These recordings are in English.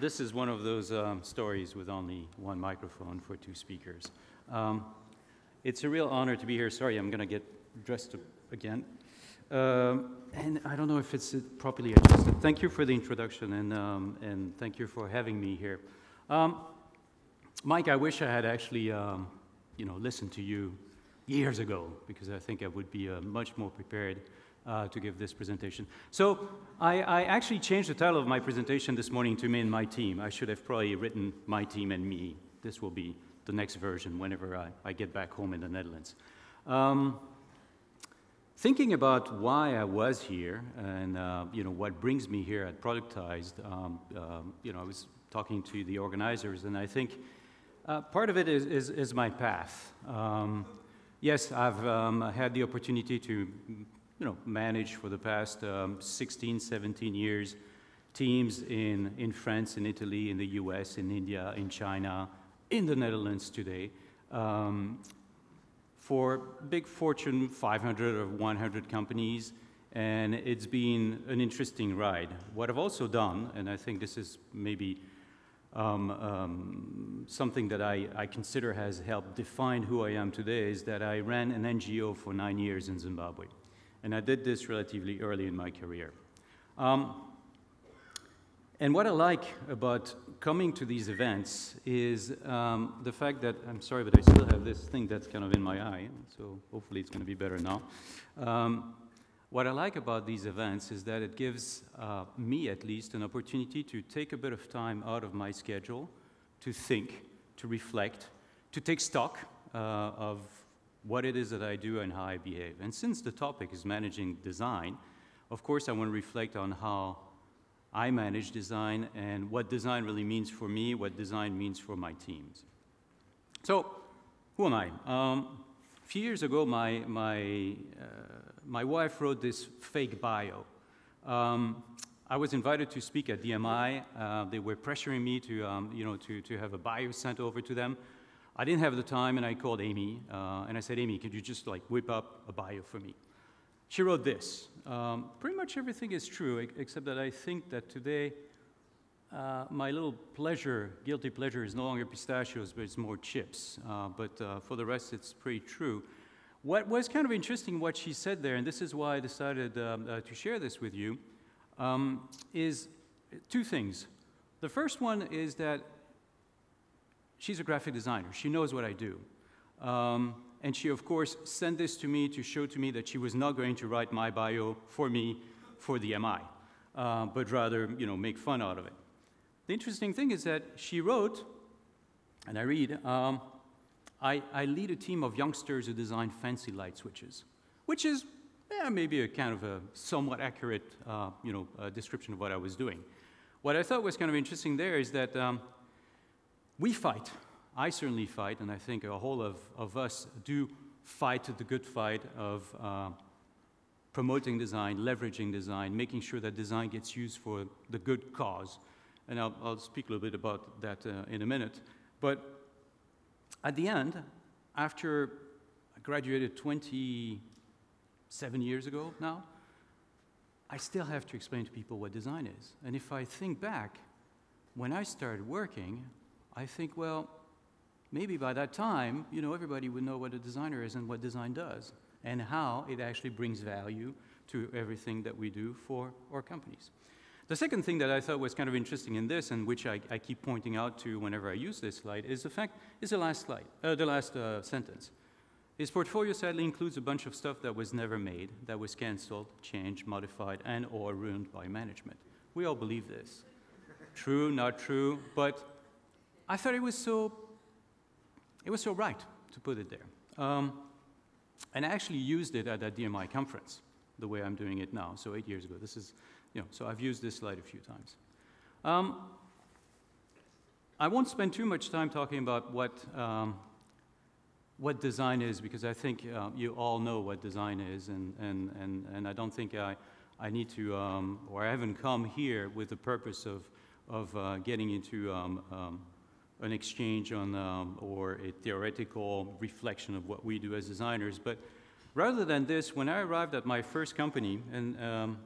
this is one of those um, stories with only one microphone for two speakers. Um, it's a real honor to be here. Sorry, I'm going to get dressed again. Um, and I don't know if it's properly adjusted. Thank you for the introduction and, um, and thank you for having me here. Um, Mike, I wish I had actually um, you know, listened to you years ago because I think I would be uh, much more prepared uh, to give this presentation. So I, I, actually changed the title of my presentation this morning to me and my team. I should have probably written my team and me. This will be the next version whenever I, I get back home in the Netherlands. Um, thinking about why I was here and uh, you know what brings me here at Productized, um, um, you know I was talking to the organizers and I think uh, part of it is, is, is my path. Um, yes, I've um, had the opportunity to you know, manage for the past um, 16, 17 years teams in, in France, in Italy, in the US, in India, in China, in the Netherlands today um, for big Fortune 500 or 100 companies, and it's been an interesting ride. What I've also done, and I think this is maybe um, um, something that I, I, consider has helped define who I am today, is that I ran an NGO for nine years in Zimbabwe. And I did this relatively early in my career. Um, and what I like about coming to these events is um, the fact that, I'm sorry, but I still have this thing that's kind of in my eye, so hopefully it's going to be better now. Um, what I like about these events is that it gives uh, me, at least, an opportunity to take a bit of time out of my schedule to think, to reflect, to take stock uh, of what it is that I do and how I behave. And since the topic is managing design, of course, I want to reflect on how I manage design and what design really means for me, what design means for my teams. So, who am I? Um, a few years ago, my, my, uh, my wife wrote this fake bio. Um, I was invited to speak at DMI. Uh, they were pressuring me to, um, you know, to, to have a bio sent over to them. I didn't have the time, and I called Amy, uh, and I said, Amy, could you just like whip up a bio for me? She wrote this. Um, pretty much everything is true, except that I think that today uh, my little pleasure, guilty pleasure, is no longer pistachios, but it's more chips. Uh, but uh, for the rest, it's pretty true. What was kind of interesting, what she said there, and this is why I decided um, uh, to share this with you, um, is two things. The first one is that she's a graphic designer. She knows what I do. Um, and she, of course, sent this to me to show to me that she was not going to write my bio for me for DMI, uh, but rather, you know, make fun out of it. The interesting thing is that she wrote, and I read, um, I, I, lead a team of youngsters who design fancy light switches, which is yeah, maybe a kind of a somewhat accurate, uh, you know, uh, description of what I was doing. What I thought was kind of interesting there is that um, we fight I certainly fight, and I think a whole of, of us do fight the good fight of uh, promoting design, leveraging design, making sure that design gets used for the good cause. And I'll, I'll speak a little bit about that uh, in a minute. But at the end, after I graduated 27 years ago now, I still have to explain to people what design is. And if I think back, when I started working, I think, well, maybe by that time, you know, everybody would know what a designer is and what design does and how it actually brings value to everything that we do for our companies. The second thing that I thought was kind of interesting in this, and which I, I keep pointing out to whenever I use this slide, is the fact is the last slide, uh, the last uh, sentence. His portfolio sadly includes a bunch of stuff that was never made, that was cancelled, changed, modified, and or ruined by management. We all believe this. true, not true, but I thought it was so it was so right to put it there. Um, and I actually used it at that DMI conference, the way I'm doing it now, so eight years ago. This is, you know, so I've used this slide a few times. Um, I won't spend too much time talking about what, um, what design is, because I think uh, you all know what design is, and, and, and, and I don't think I, I need to, um, or I haven't come here with the purpose of, of uh, getting into um, um, an exchange on, um, or a theoretical reflection of what we do as designers. But rather than this, when I arrived at my first company, and um,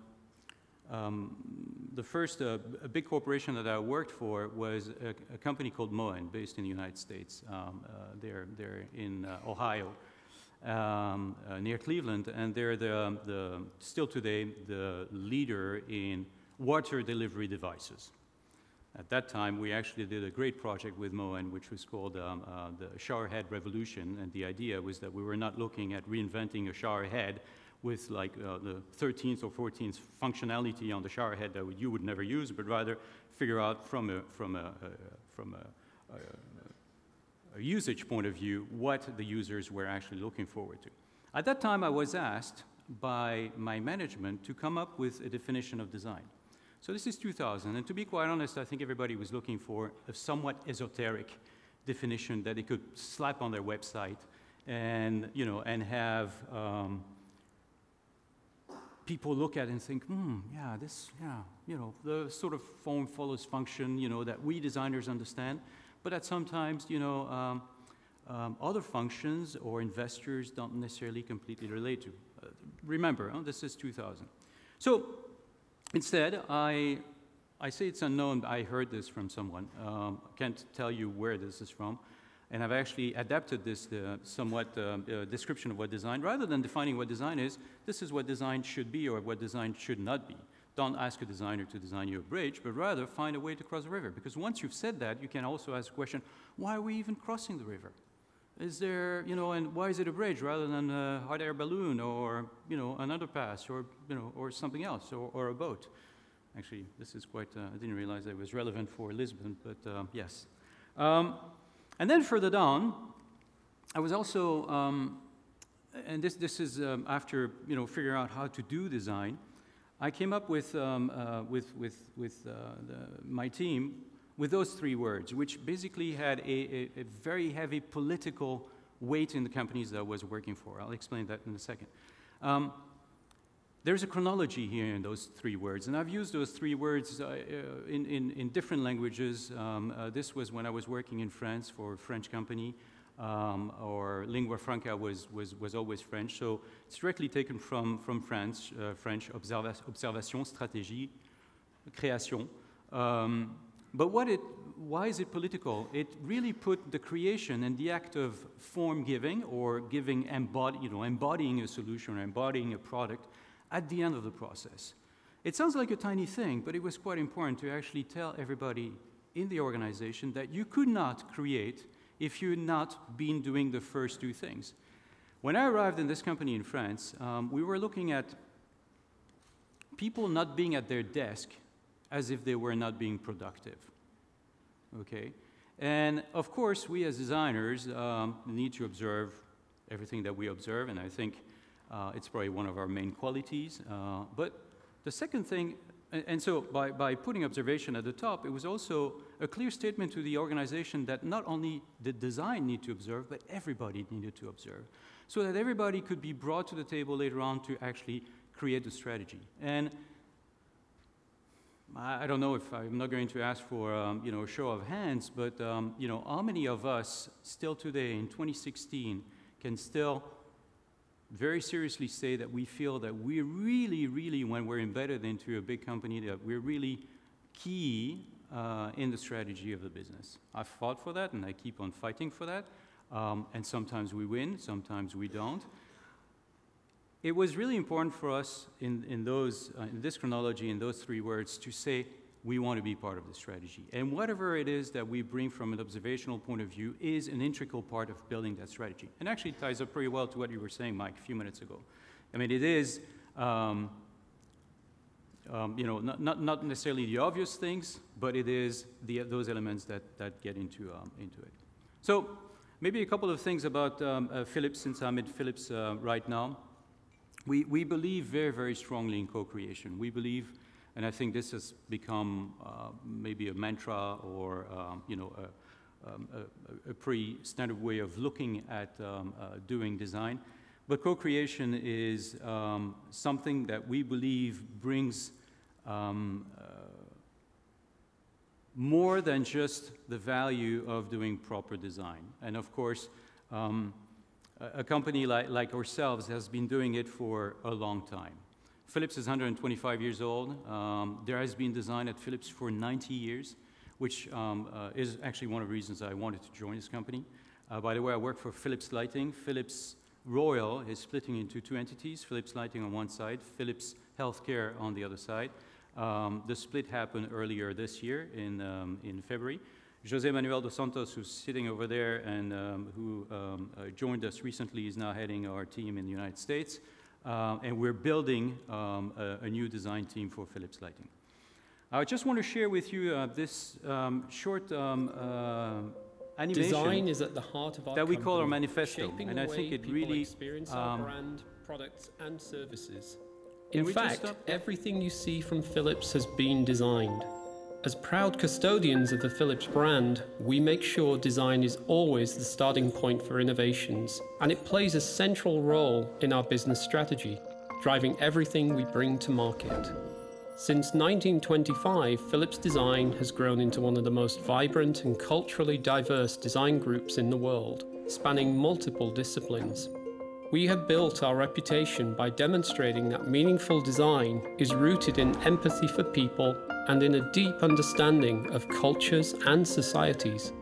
um, the first uh, big corporation that I worked for was a, a company called Moen, based in the United States. Um, uh, they're, they're in uh, Ohio, um, uh, near Cleveland, and they're the, the, still today the leader in water delivery devices. At that time, we actually did a great project with Moen, which was called um, uh, the showerhead revolution, and the idea was that we were not looking at reinventing a showerhead with like uh, the 13th or 14th functionality on the showerhead that you would never use, but rather figure out from a, from a, uh, from a, a, a usage point of view what the users were actually looking forward to. At that time, I was asked by my management to come up with a definition of design. So this is 2000, and to be quite honest, I think everybody was looking for a somewhat esoteric definition that they could slap on their website and, you know, and have um, people look at it and think, hmm, yeah, this, yeah, you know, the sort of form follows function, you know, that we designers understand, but that sometimes, you know, um, um, other functions or investors don't necessarily completely relate to. Uh, remember, oh, this is 2000. So Instead, I, I say it's unknown. I heard this from someone. Um, can't tell you where this is from. And I've actually adapted this uh, somewhat uh, uh, description of what design, rather than defining what design is, this is what design should be or what design should not be. Don't ask a designer to design you a bridge, but rather find a way to cross the river. Because once you've said that, you can also ask the question, why are we even crossing the river? Is there, you know, and why is it a bridge rather than a hot air balloon or, you know, an underpass or, you know, or something else or, or a boat? Actually, this is quite, uh, I didn't realize it was relevant for Lisbon, but uh, yes. Um, and then further down, I was also, um, and this, this is um, after, you know, figuring out how to do design, I came up with, um, uh, with, with, with uh, the, my team with those three words, which basically had a, a, a, very heavy political weight in the companies that I was working for. I'll explain that in a second. Um, there's a chronology here in those three words, and I've used those three words uh, uh, in, in, in, different languages. Um, uh, this was when I was working in France for a French company, um, or lingua franca was, was, was always French. So it's directly taken from, from France, uh, French observa observation, stratégie, création. Um, but what it, why is it political? It really put the creation and the act of form giving or giving embody, you know, embodying a solution or embodying a product at the end of the process. It sounds like a tiny thing, but it was quite important to actually tell everybody in the organization that you could not create if you had not been doing the first two things. When I arrived in this company in France, um, we were looking at people not being at their desk as if they were not being productive. Okay? And of course, we as designers um, need to observe everything that we observe, and I think uh, it's probably one of our main qualities. Uh, but the second thing, and, so by, by putting observation at the top, it was also a clear statement to the organization that not only did design need to observe, but everybody needed to observe, so that everybody could be brought to the table later on to actually create the strategy. And I don't know if I'm not going to ask for um, you know a show of hands, but um, you know how many of us still today in 2016 can still very seriously say that we feel that we really, really, when we're embedded into a big company, that we're really key uh, in the strategy of the business. I've fought for that, and I keep on fighting for that. Um, and sometimes we win, sometimes we don't it was really important for us in, in, those, uh, in this chronology, in those three words, to say we want to be part of the strategy. And whatever it is that we bring from an observational point of view is an integral part of building that strategy. And actually ties up pretty well to what you were saying, Mike, a few minutes ago. I mean, it is, um, um, you know, not, not, not, necessarily the obvious things, but it is the, those elements that, that get into, um, into it. So maybe a couple of things about um, uh, Philips, since I'm at Philips uh, right now we, we believe very, very strongly in co-creation. We believe, and I think this has become uh, maybe a mantra or, um, you know, a, um, a, a, pretty standard way of looking at um, uh, doing design. But co-creation is um, something that we believe brings um, uh, more than just the value of doing proper design. And of course, um, a company like, like ourselves has been doing it for a long time. Philips is 125 years old. Um, there has been design at Philips for 90 years, which um, uh, is actually one of the reasons I wanted to join this company. Uh, by the way, I work for Philips Lighting. Philips Royal is splitting into two entities, Philips Lighting on one side, Philips Healthcare on the other side. Um, the split happened earlier this year in, um, in February. Jose Manuel dos Santos, who's sitting over there and um, who um, uh, joined us recently, is now heading our team in the United States. Uh, and we're building um, a, a, new design team for Philips Lighting. I just want to share with you uh, this um, short um, uh, animation. Design is at the heart of our that we call our manifesto, shaping and I think it really. experience our um, brand, products, and services. In fact, everything you see from Philips has been designed. As proud custodians of the Philips brand, we make sure design is always the starting point for innovations, and it plays a central role in our business strategy, driving everything we bring to market. Since 1925, Philips Design has grown into one of the most vibrant and culturally diverse design groups in the world, spanning multiple disciplines. We have built our reputation by demonstrating that meaningful design is rooted in empathy for people and in a deep understanding of cultures and societies.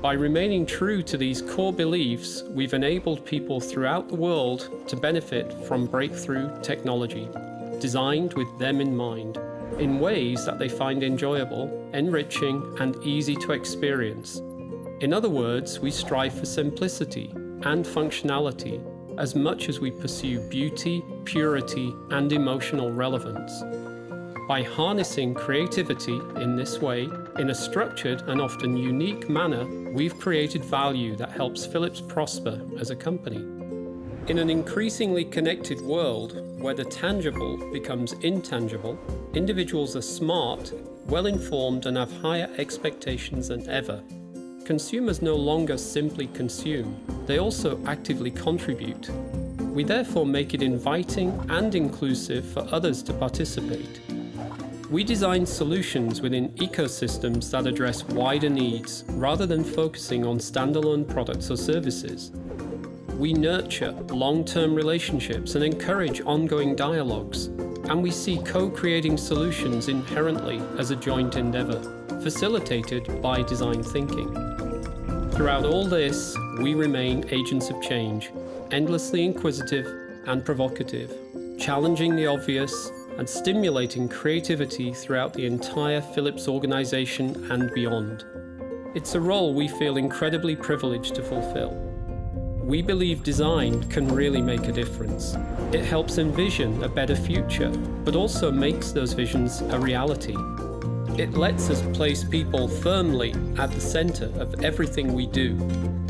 By remaining true to these core beliefs, we've enabled people throughout the world to benefit from breakthrough technology, designed with them in mind, in ways that they find enjoyable, enriching, and easy to experience. In other words, we strive for simplicity and functionality as much as we pursue beauty, purity, and emotional relevance. By harnessing creativity in this way, in a structured and often unique manner, we've created value that helps Philips prosper as a company. In an increasingly connected world where the tangible becomes intangible, individuals are smart, well informed, and have higher expectations than ever. Consumers no longer simply consume, they also actively contribute. We therefore make it inviting and inclusive for others to participate. We design solutions within ecosystems that address wider needs rather than focusing on standalone products or services. We nurture long term relationships and encourage ongoing dialogues, and we see co creating solutions inherently as a joint endeavour, facilitated by design thinking. Throughout all this, we remain agents of change, endlessly inquisitive and provocative, challenging the obvious and stimulating creativity throughout the entire Philips organization and beyond. It's a role we feel incredibly privileged to fulfill. We believe design can really make a difference. It helps envision a better future, but also makes those visions a reality. It lets us place people firmly at the center of everything we do,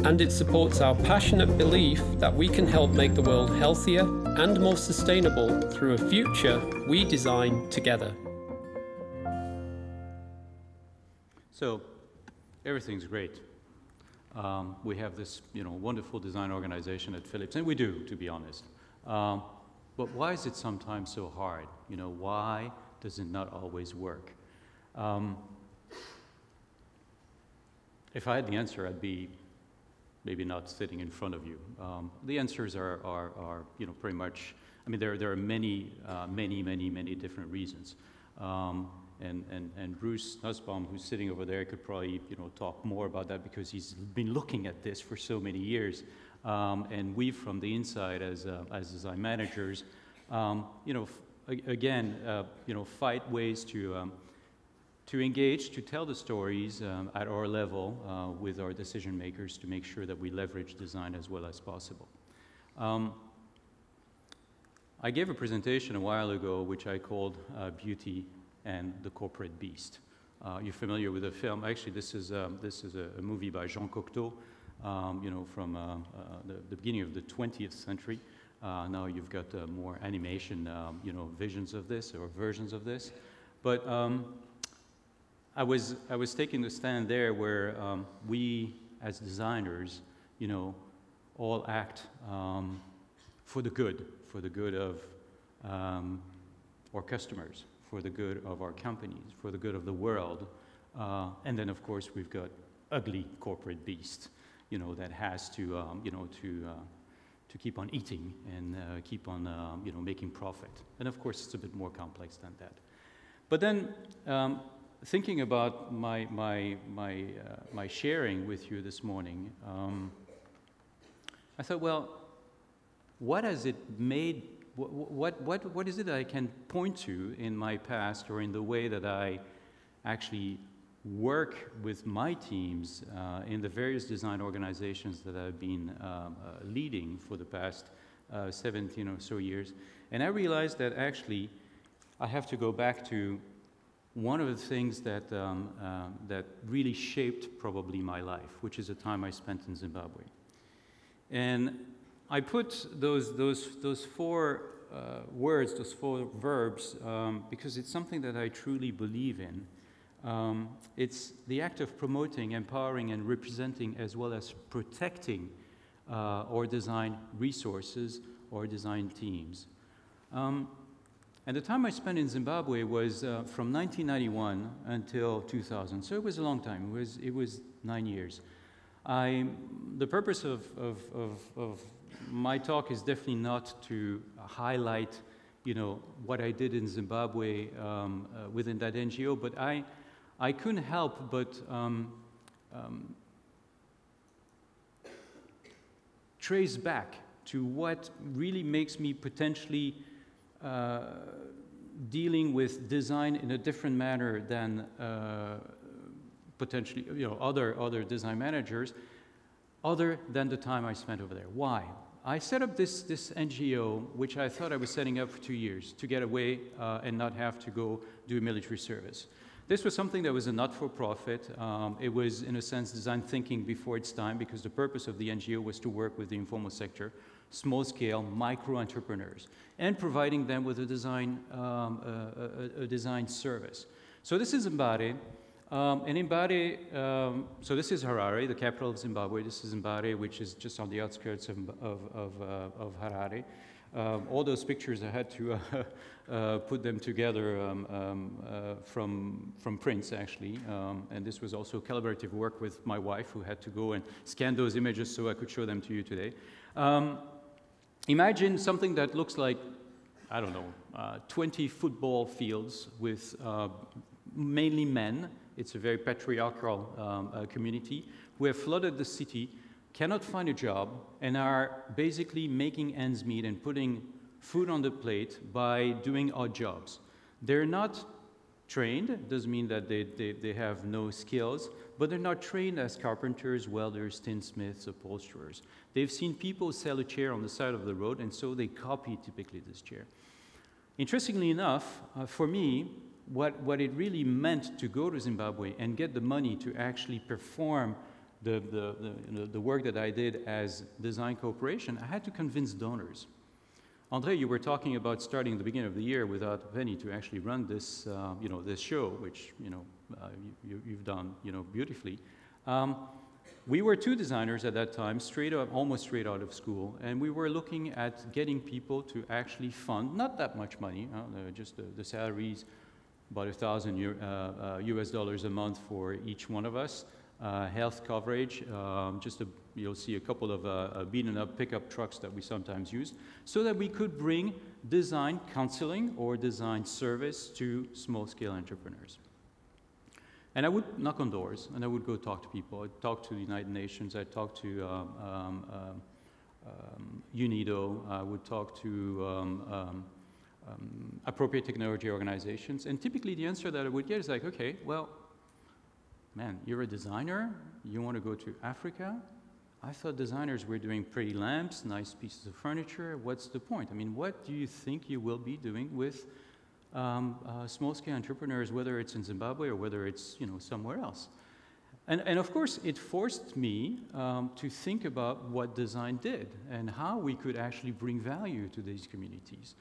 and it supports our passionate belief that we can help make the world healthier and more sustainable through a future we design together. So, everything's great. Um, we have this, you know, wonderful design organization at Philips, and we do, to be honest. Um, but why is it sometimes so hard? You know, why does it not always work? Um, if I had the answer, I'd be maybe not sitting in front of you. Um, the answers are, are, are, you know, pretty much, I mean, there, there are many, uh, many, many, many different reasons. Um, and, and, and Bruce Nussbaum, who's sitting over there, could probably, you know, talk more about that because he's been looking at this for so many years. Um, and we, from the inside, as, uh, as design managers, um, you know, f- again, uh, you know, fight ways to, um, to engage, to tell the stories um, at our level uh, with our decision makers to make sure that we leverage design as well as possible. Um, I gave a presentation a while ago which I called uh, Beauty and the Corporate Beast. Uh, you're familiar with the film. Actually, this is, um, this is a, a, movie by Jean Cocteau, um, you know, from uh, uh, the, the, beginning of the 20th century. Uh, now you've got more animation, um, you know, visions of this or versions of this. But um, I was, I was taking the stand there where um, we, as designers, you know, all act um, for the good, for the good of um, our customers, for the good of our companies, for the good of the world. Uh, and then, of course, we've got ugly corporate beast, you know, that has to, um, you know, to, uh, to keep on eating and uh, keep on, um, you know, making profit. And of course, it's a bit more complex than that. But then, um, thinking about my, my, my, uh, my sharing with you this morning, um, I thought, well, what has it made, what, what, what, what is it that I can point to in my past or in the way that I actually work with my teams uh, in the various design organizations that I've been um, uh, leading for the past uh, 17 or so years. And I realized that actually I have to go back to one of the things that, um, uh, that really shaped probably my life, which is the time I spent in Zimbabwe. And I put those, those, those four uh, words, those four verbs, um, because it's something that I truly believe in. Um, it's the act of promoting, empowering, and representing, as well as protecting uh, or design resources or design teams. Um, and the time I spent in Zimbabwe was uh, from 1991 until 2000, so it was a long time. It was, it was nine years. I, the purpose of, of, of, of my talk is definitely not to highlight, you know, what I did in Zimbabwe um, uh, within that NGO, but I, I couldn't help but um, um, trace back to what really makes me potentially uh, dealing with design in a different manner than uh, potentially you know, other, other design managers, other than the time I spent over there. Why? I set up this, this NGO, which I thought I was setting up for two years to get away uh, and not have to go do military service. This was something that was a not for profit. Um, it was, in a sense, design thinking before its time because the purpose of the NGO was to work with the informal sector, small scale, micro entrepreneurs, and providing them with a design, um, a, a, a, design service. So this is Mbare. Um, and Mbare, um, so this is Harare, the capital of Zimbabwe. This is Mbare, which is just on the outskirts of, of, of, uh, of Harare. Um, all those pictures, I had to uh, uh, put them together um, um, uh, from, from prints, actually. Um, and this was also collaborative work with my wife, who had to go and scan those images so I could show them to you today. Imagine something that looks like, I don't know, uh, 20 football fields with uh, mainly men. It's a very patriarchal um, uh, community who have flooded the city cannot find a job and are basically making ends meet and putting food on the plate by doing odd jobs. They're not trained, doesn't mean that they, they, they have no skills, but they're not trained as carpenters, welders, tinsmiths, upholsterers. They've seen people sell a chair on the side of the road, and so they copy typically this chair. Interestingly enough, uh, for me, what, what it really meant to go to Zimbabwe and get the money to actually perform the, the, the, the, work that I did as design cooperation, I had to convince donors. Andre, you were talking about starting at the beginning of the year without a penny to actually run this, uh, you know, this show, which you know uh, you, have done, you know, beautifully. Um, we were two designers at that time, straight up, almost straight out of school, and we were looking at getting people to actually fund not that much money, uh, just the, the, salaries, about a thousand US uh, uh, dollars a month for each one of us uh, health coverage. Um, just a, you'll see a couple of uh, uh, beaten up pickup trucks that we sometimes use, so that we could bring design counseling or design service to small scale entrepreneurs. And I would knock on doors and I would go talk to people. I'd talk to the United Nations, I'd talk to um, um, um, um UNIDO, I would talk to um, um, appropriate technology organizations. And typically the answer that I would get is like, okay, well, man, you're a designer, you want to go to Africa? I thought designers were doing pretty lamps, nice pieces of furniture. What's the point? I mean, what do you think you will be doing with um, uh, small-scale entrepreneurs, whether it's in Zimbabwe or whether it's you know somewhere else? And, and of course, it forced me um, to think about what design did and how we could actually bring value to these communities.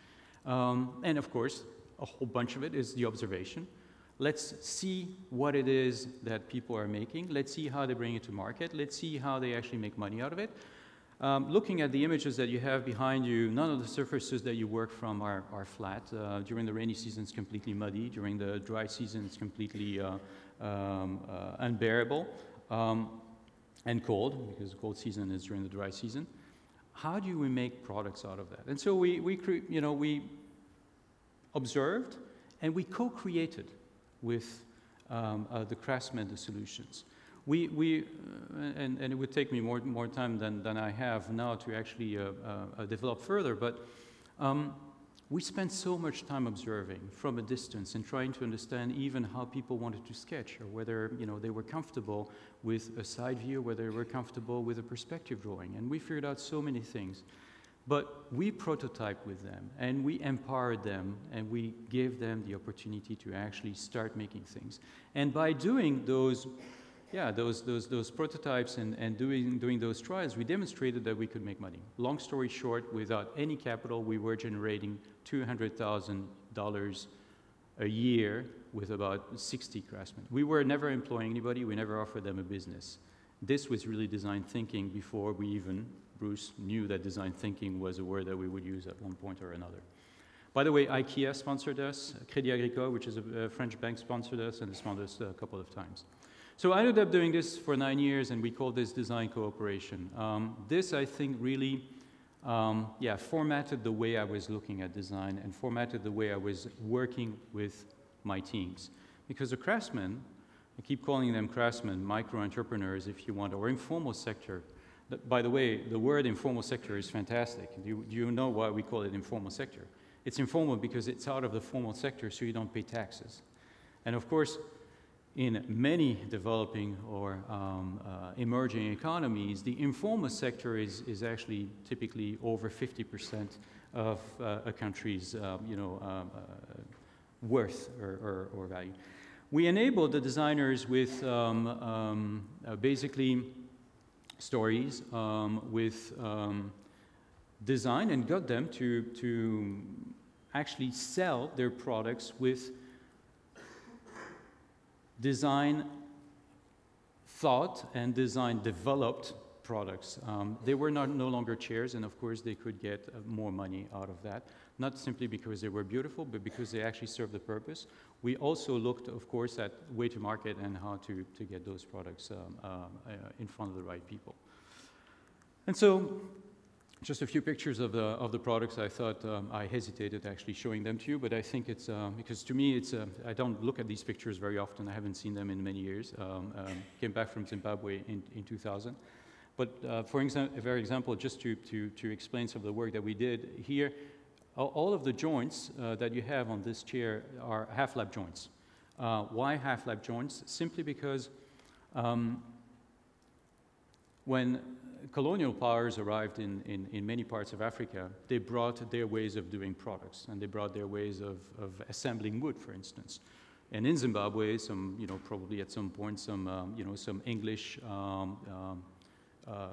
Um, and of course, a whole bunch of it is the observation. Let's see what it is that people are making. Let's see how they bring it to market. Let's see how they actually make money out of it. Um, looking at the images that you have behind you, none of the surfaces that you work from are, are flat. Uh, during the rainy season, it's completely muddy. During the dry season, it's completely uh, um, uh, unbearable um, and cold, because the cold season is during the dry season. how do we make products out of that? And so we, we cre- you know, we observed and we co-created with um, uh, the craftsmen the solutions. We, we uh, and, and it would take me more, more time than, than I have now to actually uh, uh, develop further, but um, we spent so much time observing from a distance and trying to understand even how people wanted to sketch or whether you know, they were comfortable with a side view, whether they were comfortable with a perspective drawing. And we figured out so many things. But we prototyped with them and we empowered them and we gave them the opportunity to actually start making things. And by doing those yeah, those, those, those prototypes and, and doing, doing those trials, we demonstrated that we could make money. Long story short, without any capital, we were generating $200,000 a year with about 60 craftsmen. We were never employing anybody, we never offered them a business. This was really design thinking before we even, Bruce, knew that design thinking was a word that we would use at one point or another. By the way, IKEA sponsored us, Crédit Agricole, which is a, French bank, sponsored us, and sponsored us a couple of times. So I ended up doing this for nine years, and we called this design cooperation. Um, this, I think, really, um, yeah, formatted the way I was looking at design and formatted the way I was working with my teams. Because the craftsmen, I keep calling them craftsmen, micro entrepreneurs, if you want, or informal sector. By the way, the word informal sector is fantastic. Do you, do you know why we call it informal sector? It's informal because it's out of the formal sector, so you don't pay taxes. And of course, in many developing or um, uh, emerging economies, the informal sector is, is actually typically over 50% of uh, a country's um, you know, um, uh, worth or, or, or, value. We enable the designers with um, um, uh, basically stories, um, with design, and got them to, to actually sell their products with design thought and design developed products. Um, they were not, no longer chairs, and of course, they could get uh, more money out of that, not simply because they were beautiful, but because they actually served the purpose. We also looked, of course, at way to market and how to, to get those products um, uh, uh, in front of the right people. And so just a few pictures of the, of the products. I thought um, I hesitated actually showing them to you, but I think it's, uh, because to me, it's, uh, I don't look at these pictures very often. I haven't seen them in many years. Um, um, came back from Zimbabwe in, in 2000. But uh, for exa- very example, just to, to, to explain some of the work that we did here, all of the joints uh, that you have on this chair are half lap joints. Uh, why half lap joints? Simply because um, when colonial powers arrived in, in, in, many parts of Africa, they brought their ways of doing products and they brought their ways of, of assembling wood, for instance. And in Zimbabwe, some, you know, probably at some point, some, um, you know, some English um, um, uh,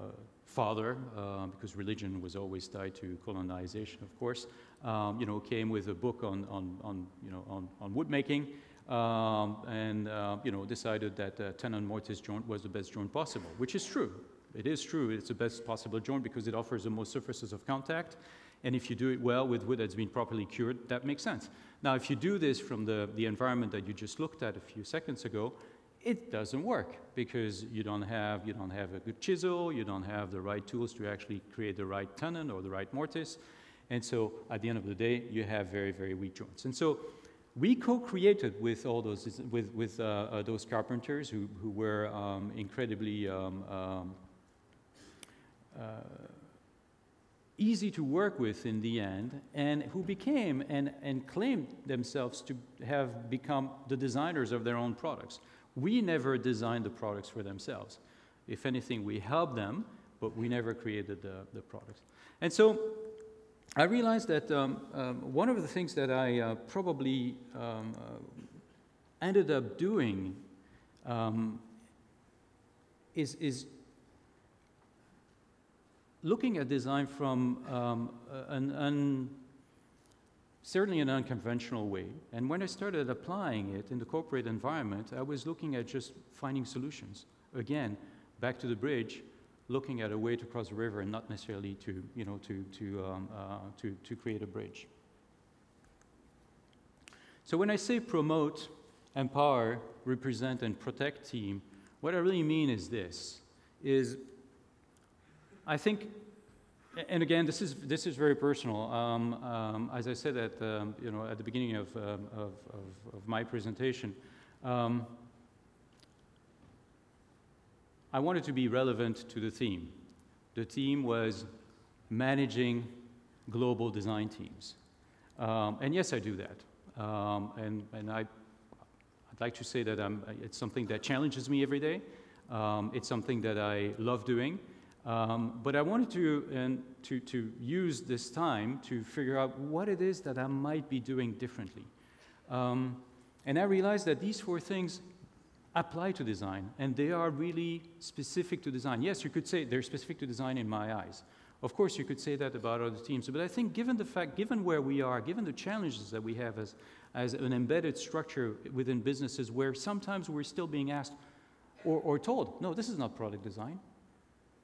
father, uh, because religion was always tied to colonization, of course, um, you know, came with a book on, on, on you know, on, on wood making. Um, and uh, you know, decided that uh, tenon mortise joint was the best joint possible, which is true. It is true, it's the best possible joint because it offers the most surfaces of contact. And if you do it well with wood that's been properly cured, that makes sense. Now, if you do this from the, the environment that you just looked at a few seconds ago, it doesn't work because you don't have you don't have a good chisel, you don't have the right tools to actually create the right tenon or the right mortise, and so at the end of the day, you have very very weak joints. And so we co-created with all those with with uh, uh, those carpenters who who were um, incredibly um, um, uh, easy to work with in the end, and who became and, and claimed themselves to have become the designers of their own products. We never designed the products for themselves. If anything, we helped them, but we never created the, the products. And so I realized that um, um, one of the things that I uh, probably um, uh, ended up doing um, is, is looking at design from um, an, an, certainly an unconventional way. And when I started applying it in the corporate environment, I was looking at just finding solutions. Again, back to the bridge, looking at a way to cross the river and not necessarily to, you know, to, to, um, uh, to, to create a bridge. So when I say promote, empower, represent, and protect team, what I really mean is this, is I think And again, this is, this is very personal. Um, um, As I said at, um, you know, at the beginning of, um, of, of- of my presentation, um, I wanted to be relevant to the theme. The theme was managing global design teams. Um, And yes, I do that. Um, And, and I, I'd like to say that I'm, it's something that challenges me every day. Um, It's something that I love doing. Um, But I wanted to, and to, to use this time to figure out what it is that I might be doing differently. Um, And I realized that these four things apply to design, and they are really specific to design. Yes, you could say they're specific to design in my eyes. Of course, you could say that about other teams, but I think given the fact, given where we are, given the challenges that we have as, as an embedded structure within businesses where sometimes we're still being asked or, or told, no, this is not product design.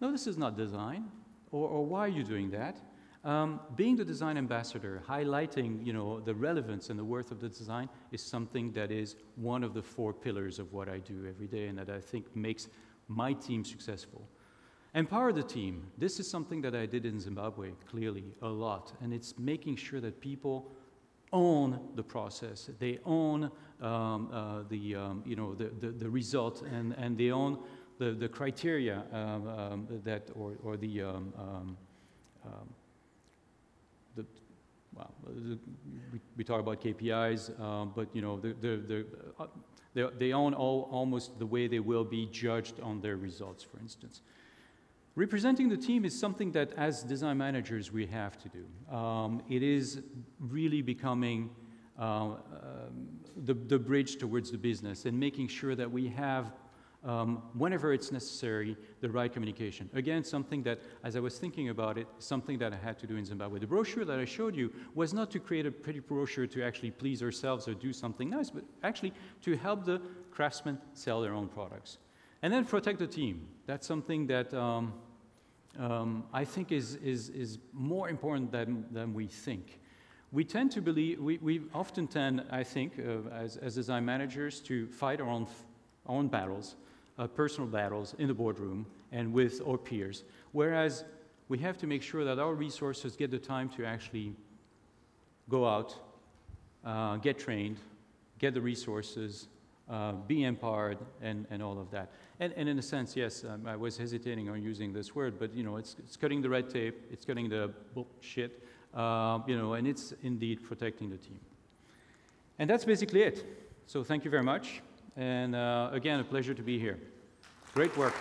No, this is not design. Or, or why are you doing that? Um, being the design ambassador, highlighting you know, the relevance and the worth of the design is something that is one of the four pillars of what I do every day and that I think makes my team successful. Empower the team. This is something that I did in Zimbabwe clearly a lot, and it's making sure that people own the process. They own um, uh, the, um, you know, the, the, the result, and, and they own the, the criteria um, um, that, or, or the, um, the, well, we, we talk about KPIs, um, but you know, the, the, the, uh, they, they own all, almost the way they will be judged on their results, for instance. Representing the team is something that, as design managers, we have to do. Um, it is really becoming uh, um, the, the bridge towards the business and making sure that we have, um, whenever it's necessary, the right communication. Again, something that, as I was thinking about it, something that I had to do in Zimbabwe. The brochure that I showed you was not to create a pretty brochure to actually please ourselves or do something nice, but actually to help the craftsmen sell their own products. And then protect the team. That's something that um, um, I think is, is, is more important than, than we think. We tend to believe, we, we often tend, I think, uh, as, as design managers, to fight our own, our own battles, uh, personal battles in the boardroom and with our peers. Whereas we have to make sure that our resources get the time to actually go out, uh, get trained, get the resources, uh, be empowered, and, and all of that. And, and in a sense, yes, um, I was hesitating on using this word, but you know, it's, it's cutting the red tape, it's cutting the bullshit, uh, you know, and it's indeed protecting the team. And that's basically it. So thank you very much. And uh, again, a pleasure to be here. Great work.